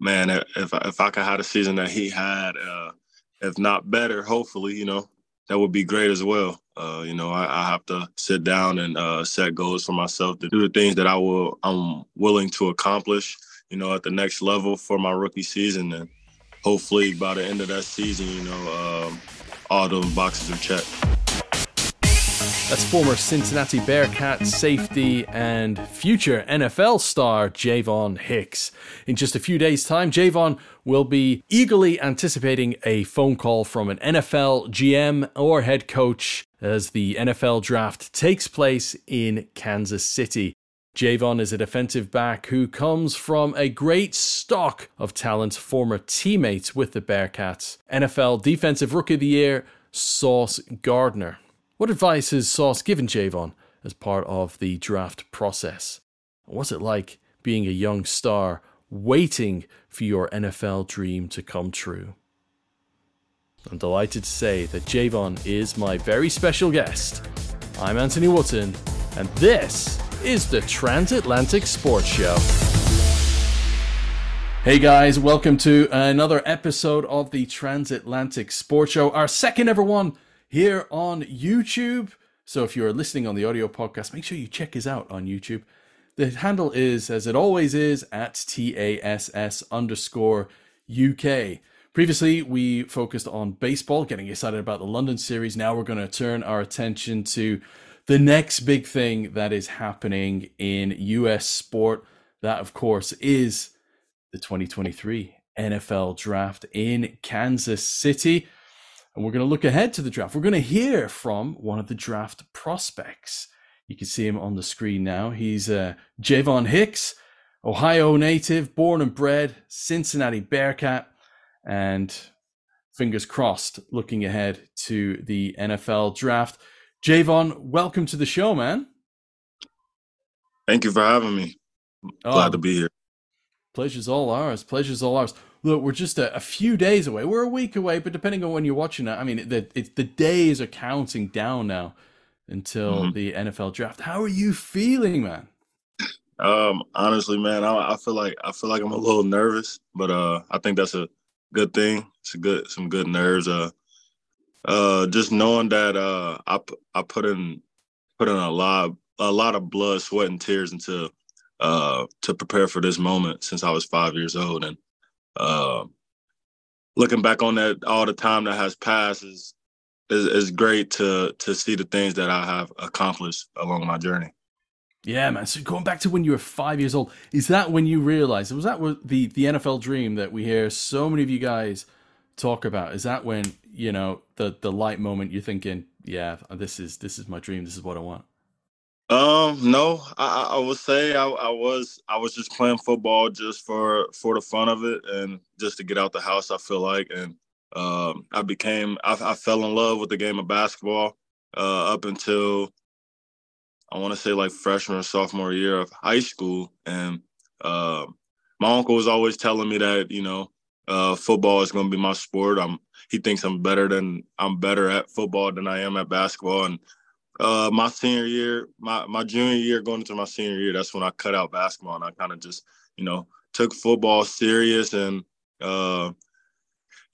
man, if if I could have the season that he had, uh, if not better, hopefully, you know, that would be great as well. Uh, you know, I, I, have to sit down and uh, set goals for myself to do the things that I will I'm willing to accomplish. You know, at the next level for my rookie season, and hopefully by the end of that season, you know, um, all those boxes are checked. That's former Cincinnati Bearcat safety and future NFL star Ja'Von Hicks. In just a few days' time, Ja'Von will be eagerly anticipating a phone call from an NFL GM or head coach as the NFL draft takes place in Kansas City. Ja'Von is a defensive back who comes from a great stock of talent, former teammates with the Bearcats. NFL Defensive Rookie of the Year, Sauce Gardner. What advice has Sauce given Ja'Von as part of the draft process? What's it like being a young star waiting for your NFL dream to come true? I'm delighted to say that Ja'Von is my very special guest. I'm Anthony Wootton, and this is the Transatlantic Sports Show. Hey guys, welcome to another episode of the Transatlantic Sports Show, our second ever one here on YouTube. So if you're listening on the audio podcast, make sure you check us out on YouTube. The handle is, as it always is, at TASS underscore UK. Previously, we focused on baseball, getting excited about the London series. Now we're going to turn our attention to the next big thing that is happening in US sport. That, of course, is the 2023 NFL draft in Kansas City. And we're going to look ahead to the draft. We're going to hear from one of the draft prospects. You can see him on the screen now. He's uh, Ja'Von Hicks, Ohio native, born and bred, Cincinnati Bearcat, and fingers crossed, looking ahead to the NFL draft. Ja'Von, welcome to the show, man. Thank you for having me. Glad oh, to be here. Pleasure's all ours. Pleasure's all ours look, we're just a, a, few days away. We're a week away, but depending on when you're watching it, I mean, the it's the days are counting down now until mm-hmm. the NFL draft. How are you feeling, man? Um, honestly, man, I, I, feel like I feel like I'm a little nervous, but uh, I think that's a good thing. It's a good some good nerves. Uh, uh, just knowing that uh, I I put in put in a lot a lot of blood, sweat, and tears into uh to prepare for this moment since I was five years old, and uh, looking back on that, all the time that has passed is, is is great to to see the things that I have accomplished along my journey. Yeah, man. So going back to when you were five years old, is that when you realized was that the the NFL dream that we hear so many of you guys talk about? Is that when you know the the light moment you're thinking, yeah, this is this is my dream, this is what I want? Um, no, I, I would say I, I was I was just playing football just for for the fun of it and just to get out the house. I feel like, and um, I became I, I fell in love with the game of basketball uh, up until I want to say like freshman or sophomore year of high school, and uh, my uncle was always telling me that you know uh, football is going to be my sport. I'm he thinks I'm better than I'm better at football than I am at basketball, and uh, my senior year, my my junior year, going into my senior year, that's when I cut out basketball and I kind of just, you know, took football serious. And uh,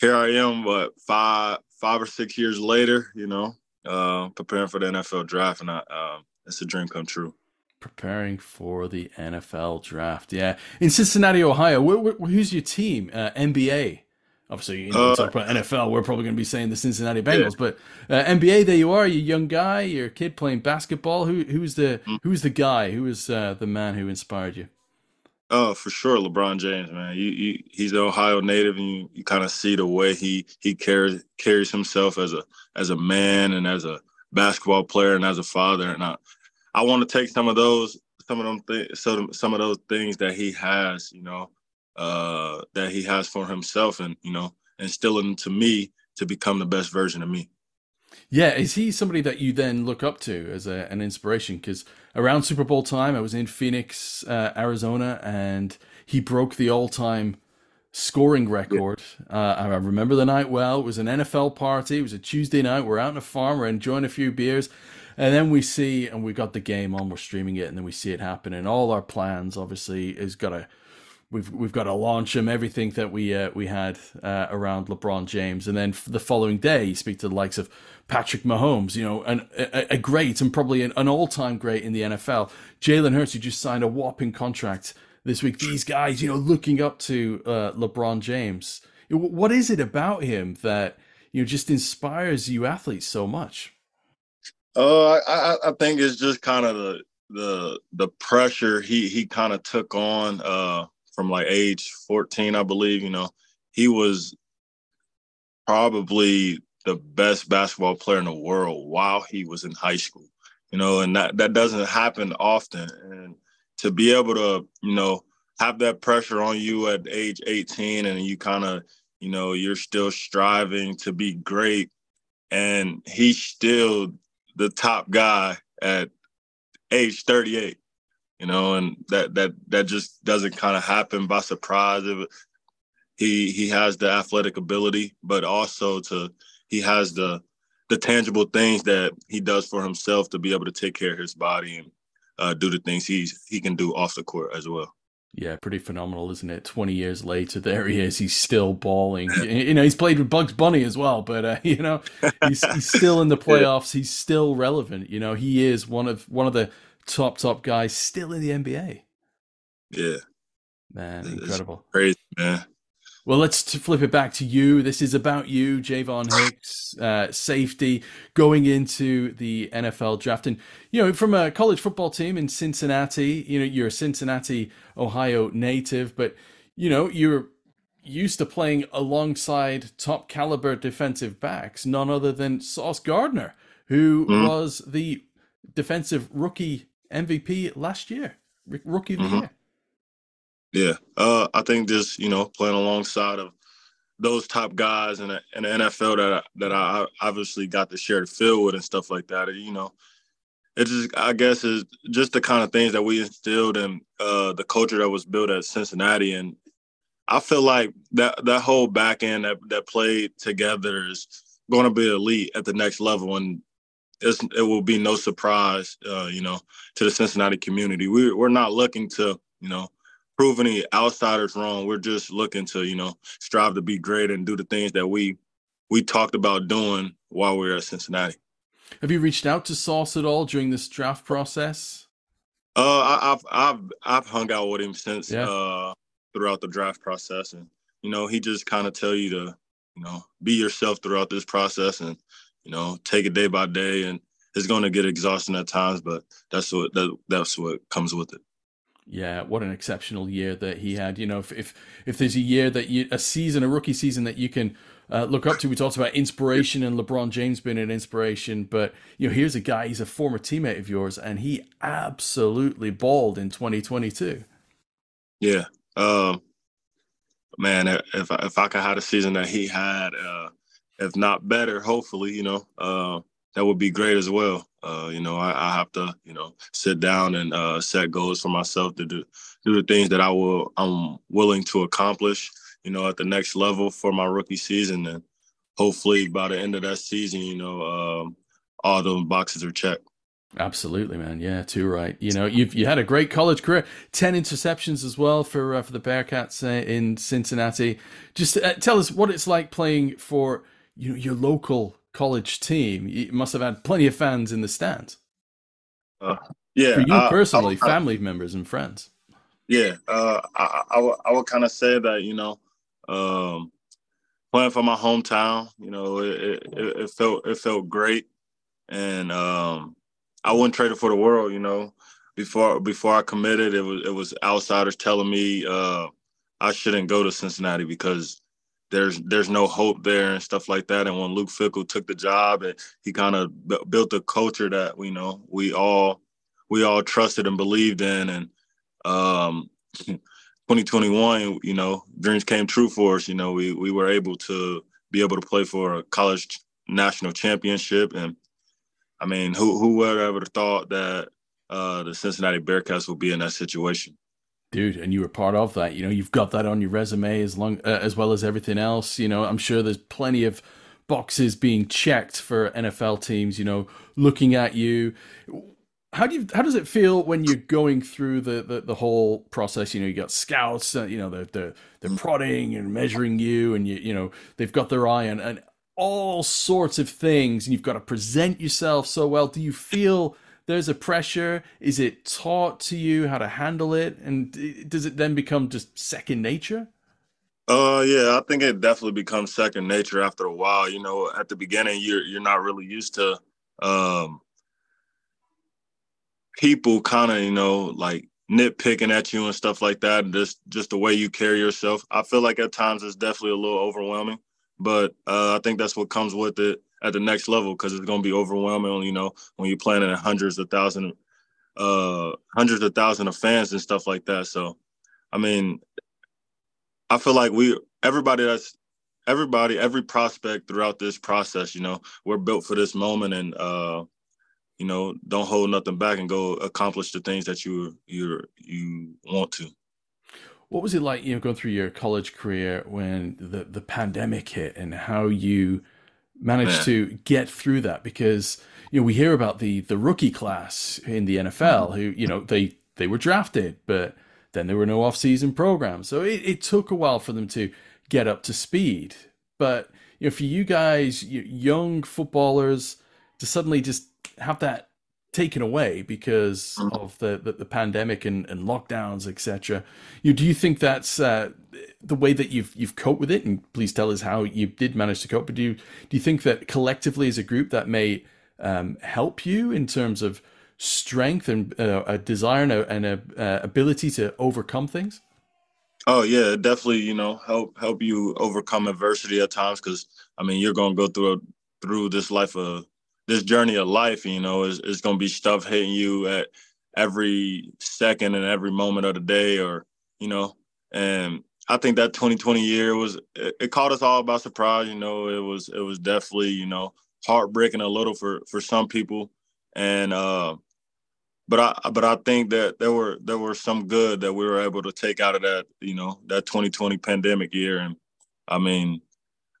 here I am, what five five or six years later, you know, uh, preparing for the NFL draft, and I, uh, it's a dream come true. Preparing for the NFL draft, yeah. In Cincinnati, Ohio, where, where, who's your team? Uh, NBA obviously you know, uh, talk about NFL, we're probably going to be saying the Cincinnati Bengals, yeah. but uh, NBA, there you are, you young guy, you're a kid playing basketball. Who who's the mm. who's the guy? Who is uh, the man who inspired you? Oh, for sure, LeBron James, man. You, you he's an Ohio native, and you, you kind of see the way he he carries carries himself as a as a man and as a basketball player and as a father. And I I want to take some of those some of them th- some some of those things that he has, you know, uh, that he has for himself, and you know, instilling into me to become the best version of me. Yeah, is he somebody that you then look up to as a, an inspiration? Because around Super Bowl time, I was in Phoenix, uh, Arizona, and he broke the all-time scoring record. Uh, I remember the night well. It was an NFL party. It was a Tuesday night. We're out in a farm. We're enjoying a few beers. And then we see, and we got the game on, we're streaming it, and then we see it happen. And all our plans, obviously, is got to we've we've got to launch him. Everything that we uh, we had uh, around LeBron James, and then the following day, you speak to the likes of Patrick Mahomes, you know, an, a, a great and probably an, an all time great in the NFL. Jalen Hurts, who just signed a whopping contract this week. These guys, you know, looking up to uh, LeBron James. What is it about him that you know just inspires you athletes so much? Uh, I, I think it's just kind of the the the pressure he he kind of took on uh from like age 14 i believe you know he was probably the best basketball player in the world while he was in high school you know and that that doesn't happen often. And to be able to you know have that pressure on you at age 18 and you kind of you know you're still striving to be great and he's still the top guy at age 38 you know and that that that just doesn't kind of happen by surprise he he has the athletic ability but also to he has the the tangible things that he does for himself to be able to take care of his body and uh, do the things he's he can do off the court as well yeah, pretty phenomenal, isn't it? Twenty years later, there he is. He's still balling. you know, he's played with Bugs Bunny as well, but uh, you know, he's, he's still in the playoffs. He's still relevant. You know, he is one of one of the top top guys still in the NBA. Yeah, man, incredible, crazy, man. Well, let's flip it back to you. This is about you, Ja'Von Hicks, uh, safety, going into the NFL draft. And, you know, from a college football team in Cincinnati, you know, you're a Cincinnati, Ohio native, but, you know, you're used to playing alongside top caliber defensive backs, none other than Sauce Gardner, who mm-hmm. was the defensive rookie MVP last year, rookie of the mm-hmm. year. Yeah, uh, I think just you know playing alongside of those top guys in the, in the NFL that I, that I obviously got to share the field with and stuff like that. You know, it just I guess is just the kind of things that we instilled in uh, the culture that was built at Cincinnati, and I feel like that that whole back end that that played together is going to be elite at the next level, and it will be no surprise, uh, you know, to the Cincinnati community. We we're not looking to you know prove any outsiders wrong. We're just looking to, you know, strive to be great and do the things that we we talked about doing while we were at Cincinnati. Have you reached out to Sauce at all during this draft process? Uh, I, have I've I've hung out with him since yeah. uh throughout the draft process, and you know, he just kind of tell you to, you know, be yourself throughout this process, and you know, take it day by day, and it's going to get exhausting at times, but that's what that, that's what comes with it. Yeah, what an exceptional year that he had. You know, if if, if there's a year that you a season, a rookie season that you can uh, look up to, we talked about inspiration and LeBron James being an inspiration, but you know, here's a guy. He's a former teammate of yours, and he absolutely balled in 2022. Yeah, um, man, if if I could have a season that he had, uh, if not better, hopefully, you know, uh, that would be great as well. Uh, you know, I, I, have to, you know, sit down and uh, set goals for myself to do do the things that I will I'm willing to accomplish. You know, at the next level for my rookie season, and hopefully by the end of that season, you know, um, all those boxes are checked. Absolutely, man. Yeah, too right. You know, you've you had a great college career, ten interceptions as well for uh, for the Bearcats uh, in Cincinnati. Just uh, tell us what it's like playing for you know your local college team. You must have had plenty of fans in the stands. Uh, yeah, for you uh, personally, I, I, family members and friends. Yeah, uh, I, I, would, I would kind of say that you know, um, playing for my hometown, you know, it, it, it felt it felt great, and um, I wouldn't trade it for the world. You know, before before I committed, it was it was outsiders telling me uh, I shouldn't go to Cincinnati because there's there's no hope there and stuff like that. And when Luke Fickell took the job, and he kind of b- built a culture that we you know we all we all trusted and believed in. And um, 2021, you know, dreams came true for us. You know, we we were able to be able to play for a college national championship, and I mean, who who would ever thought that uh, the Cincinnati Bearcats would be in that situation? Dude and you were part of that you know you've got that on your resume as long uh, as well as everything else you know i'm sure there's plenty of boxes being checked for nfl teams you know looking at you how do you how does it feel when you're going through the the, the whole process? You know, you got scouts, uh, you know, they're they're, they're mm. prodding and measuring you, and you you know they've got their eye on and all sorts of things, and you've got to present yourself so well. Do you feel there's a pressure? Is it taught to you how to handle it, and does it then become just second nature? Uh, yeah, I think it definitely becomes second nature after a while. You know, at the beginning, you're you're not really used to um people kind of you know like nitpicking at you and stuff like that, and just just the way you carry yourself. I feel like at times it's definitely a little overwhelming, but uh, I think that's what comes with it at the next level because it's going to be overwhelming. You know, when you're playing in hundreds of thousands, uh, hundreds of thousands of fans and stuff like that. So, I mean, I feel like we everybody that's everybody every prospect throughout this process, you know, we're built for this moment and. uh you know, don't hold nothing back and go accomplish the things that you you you want to. What was it like, you know, going through your college career when the the pandemic hit and how you managed Man. to get through that? Because you know we hear about the the rookie class in the NFL who you know they they were drafted, but then there were no off season programs, so it, it took a while for them to get up to speed. But you know, for you guys, young footballers, to suddenly just have that taken away because mm. of the, the, the pandemic and, and lockdowns, etc. You do you think that's uh, the way that you've you've coped with it? And please tell us how you did manage to cope. But do you do you think that collectively as a group that may um, help you in terms of strength and uh, a desire and a, and a uh, ability to overcome things? Oh yeah, definitely. You know, help help you overcome adversity at times because I mean you're gonna go through a, through this life of this journey of life, you know, is is gonna be stuff hitting you at every second and every moment of the day, or you know, and I think that 2020 year was it, it caught us all by surprise. You know, it was it was definitely you know heartbreaking a little for for some people, and uh, but I but I think that there were there were some good that we were able to take out of that you know that 2020 pandemic year, and I mean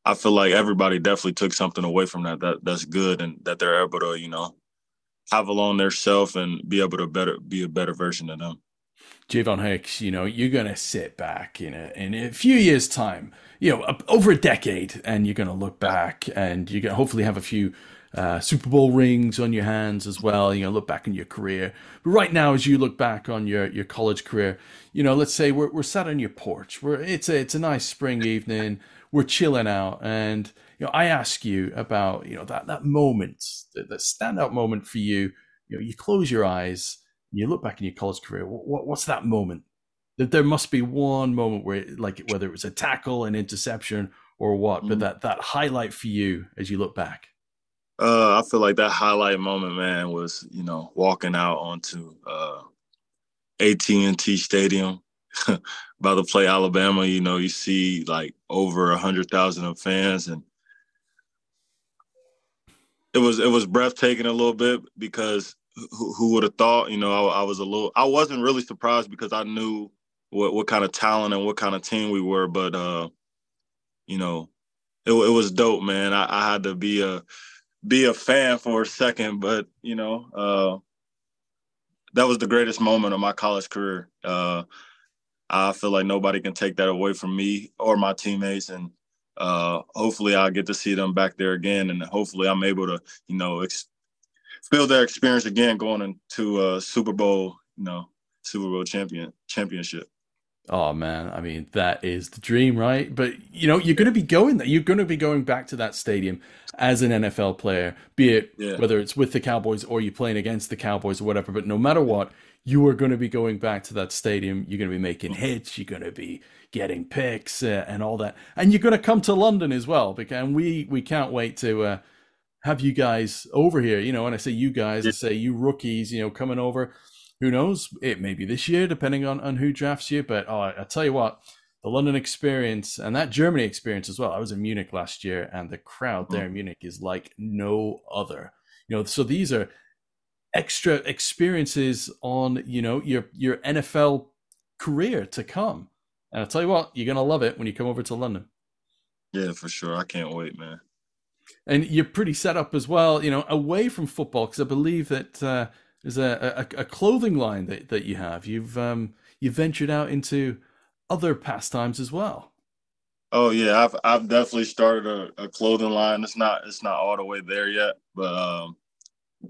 I feel like everybody definitely took something away from that that that's good and that they're able to you know have along their self and be able to better be a better version of them. Ja'Von Hicks, you know, you're going to sit back in a, in a few years' time, you know, over a decade, and you're going to look back and you're going to hopefully have a few uh, Super Bowl rings on your hands as well. You know, look back on your career. But right now, as you look back on your, your college career, you know, let's say we're, we're sat on your porch. We're, it's a, it's a nice spring evening we're chilling out. And you know i ask you about you know that that moment that, that standout moment for you. You know you close your eyes and you look back in your college career. What, what's that moment? That there must be one moment where like whether it was a tackle an interception or what mm-hmm. but that that highlight for you as you look back. Uh, I feel like that highlight moment, man, was you know walking out onto uh, AT&T Stadium about to play Alabama, you know, you see like over a hundred thousand of fans, and it was it was breathtaking a little bit because who, who would have thought? You know, I, I, was a little, I wasn't really surprised because I knew what what kind of talent and what kind of team we were, but uh, you know, it, it was dope, man. I, I had to be a be a fan for a second, but you know, uh, that was the greatest moment of my college career. Uh, I feel like nobody can take that away from me or my teammates. And uh, hopefully I'll get to see them back there again. And hopefully I'm able to, you know, ex- feel their experience again going into a Super Bowl, you know, Super Bowl champion championship. Oh man, I mean that is the dream, right? But you know, you're going to be going there. You're going to be going back to that stadium as an NFL player, be it yeah. whether it's with the Cowboys or you're playing against the Cowboys or whatever. But no matter what, you are going to be going back to that stadium. You're going to be making hits. You're going to be getting picks uh, and all that, and you're going to come to London as well. Because we we can't wait to uh, have you guys over here. You know, when I say you guys, I say you rookies. You know, coming over. Who knows? It may be this year, depending on on who drafts you. But oh, I, I tell you what. The London experience and that Germany experience as well. I was in Munich last year, and the crowd there mm. in Munich is like no other. You know, so these are extra experiences on you know your your NFL career to come. And I'll tell you what, you're gonna love it when you come over to London. Yeah, for sure. I can't wait, man. And you're pretty set up as well, you know, away from football because I believe that uh, There's a, a, a clothing line that, that you have. You've um, you've ventured out into other pastimes as well. Oh yeah, I've I've definitely started a, a, clothing line. It's not it's not all the way there yet, but um,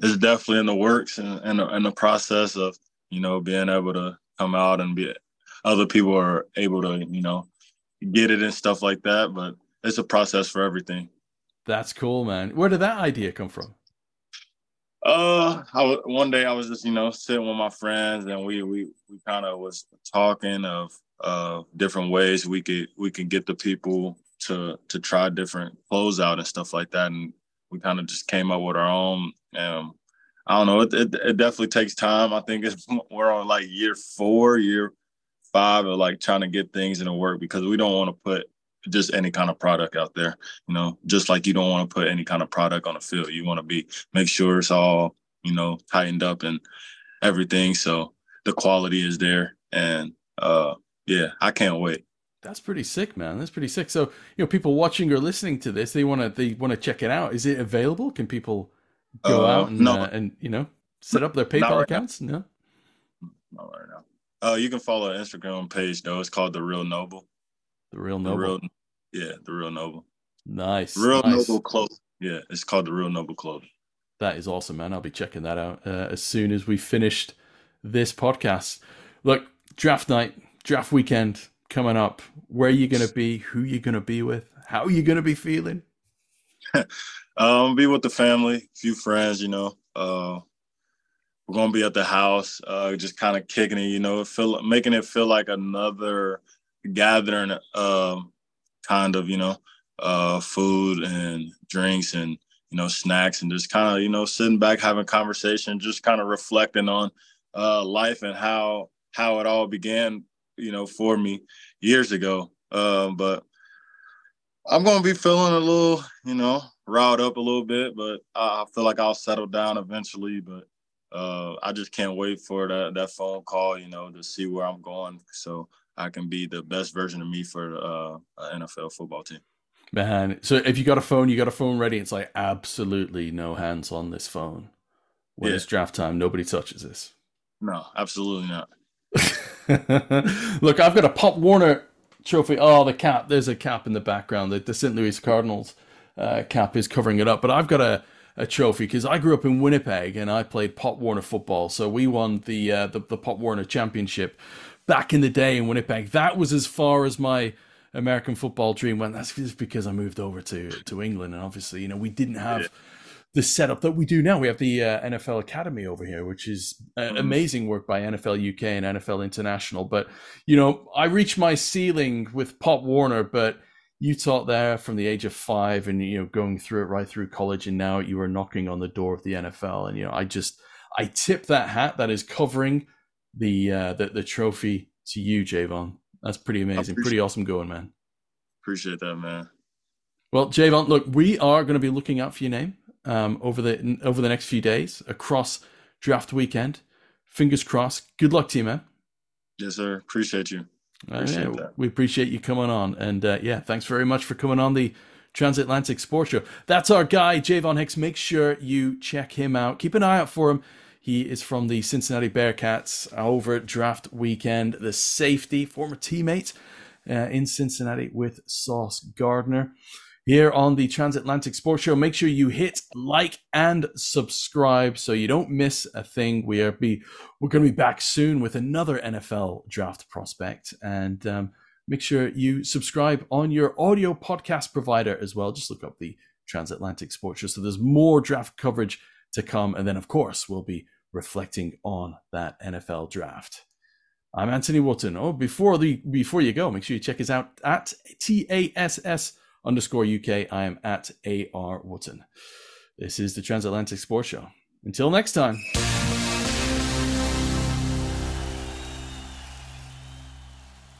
it's definitely in the works and in, in, the process of you know being able to come out and be other people are able to you know get it and stuff like that. But it's a process for everything. That's cool, man. Where did that idea come from? Uh, I one day I was just you know sitting with my friends and we we we kind of was talking of uh different ways we could we could get the people to to try different clothes out and stuff like that and we kind of just came up with our own um I don't know it, it, it definitely takes time I think it's we're on like year four year five of like trying to get things in the work because we don't want to put just any kind of product out there. You know, just like you don't want to put any kind of product on the field. You want to be make sure it's all you know tightened up and everything, so the quality is there. And uh, yeah, I can't wait. That's pretty sick, man. That's pretty sick. So you know, people watching or listening to this, they want to they want to check it out. Is it available? Can people go uh, out and no. uh, and you know set up their PayPal right accounts? Now. No, not right now. Uh, you can follow our Instagram page though. It's called the Real Noble. The Real Noble. The real, yeah, the Real Noble. Nice. Real nice. Noble Clothing. Yeah, it's called the Real Noble Clothing. That is awesome, man. I'll be checking that out uh, as soon as we finished this podcast. Look, draft night, draft weekend coming up. Where you going to be? Who you going to be with? How are you going to be feeling? um, be with the family, a few friends. You know, uh, we're gonna be at the house, uh, just kind of kicking it. You know, feel making it feel like another gathering um, kind of, you know, uh, food and drinks and, you know, snacks and just kind of, you know, sitting back, having conversation, just kind of reflecting on uh, life and how, how it all began, you know, for me years ago. Um, but I'm going to be feeling a little, you know, riled up a little bit, but I feel like I'll settle down eventually. But uh, I just can't wait for that that phone call, you know, to see where I'm going. So I can be the best version of me for uh, an NFL football team. Man, so if you got a phone, you got a phone ready. It's like absolutely no hands on this phone. When yeah. it's draft time, nobody touches this. No, absolutely not. Look, I've got a Pop Warner trophy. Oh, the cap. There's a cap in the background. The, the St. Louis Cardinals uh, cap is covering it up. But I've got a, a trophy because I grew up in Winnipeg and I played Pop Warner football. So we won the uh, the, the Pop Warner championship back in the day in Winnipeg. That was as far as my American football dream went. That's just because I moved over to to England, and obviously, you know, we didn't have. Yeah. The setup that we do now, we have the uh, NFL Academy over here, which is uh, mm-hmm. amazing work by NFL UK and NFL International. But you know, I reached my ceiling with Pop Warner, but you taught there from the age of five, and you know, going through it right through college, and now you are knocking on the door of the NFL. And you know, I just I tip that hat that is covering the uh, the, the trophy to you, Ja'Von. That's pretty amazing. Pretty awesome going, man. Appreciate that, man. Well, Ja'Von, look, we are going to be looking out for your name um, over the over the next few days across draft weekend. Fingers crossed. Good luck to you, man. Yes, sir. Appreciate you. Appreciate uh, yeah, we appreciate you coming on, and uh, yeah, thanks very much for coming on the Transatlantic Sports Show. That's our guy, Ja'Von Hicks. Make sure you check him out. Keep an eye out for him. He is from the Cincinnati Bearcats over draft weekend. The safety, former teammate uh, in Cincinnati with Sauce Gardner. Here on the Transatlantic Sports Show, make sure you hit like and subscribe so you don't miss a thing. We are be we're going to be back soon with another NFL draft prospect, and um, make sure you subscribe on your audio podcast provider as well. Just look up the Transatlantic Sports Show. So there's more draft coverage to come, and then of course we'll be reflecting on that NFL draft. I'm Anthony Wootton. Oh, before the before you go, make sure you check us out at TASS underscore UK. I am at AR Wootton. This is the Transatlantic Sports Show. Until next time.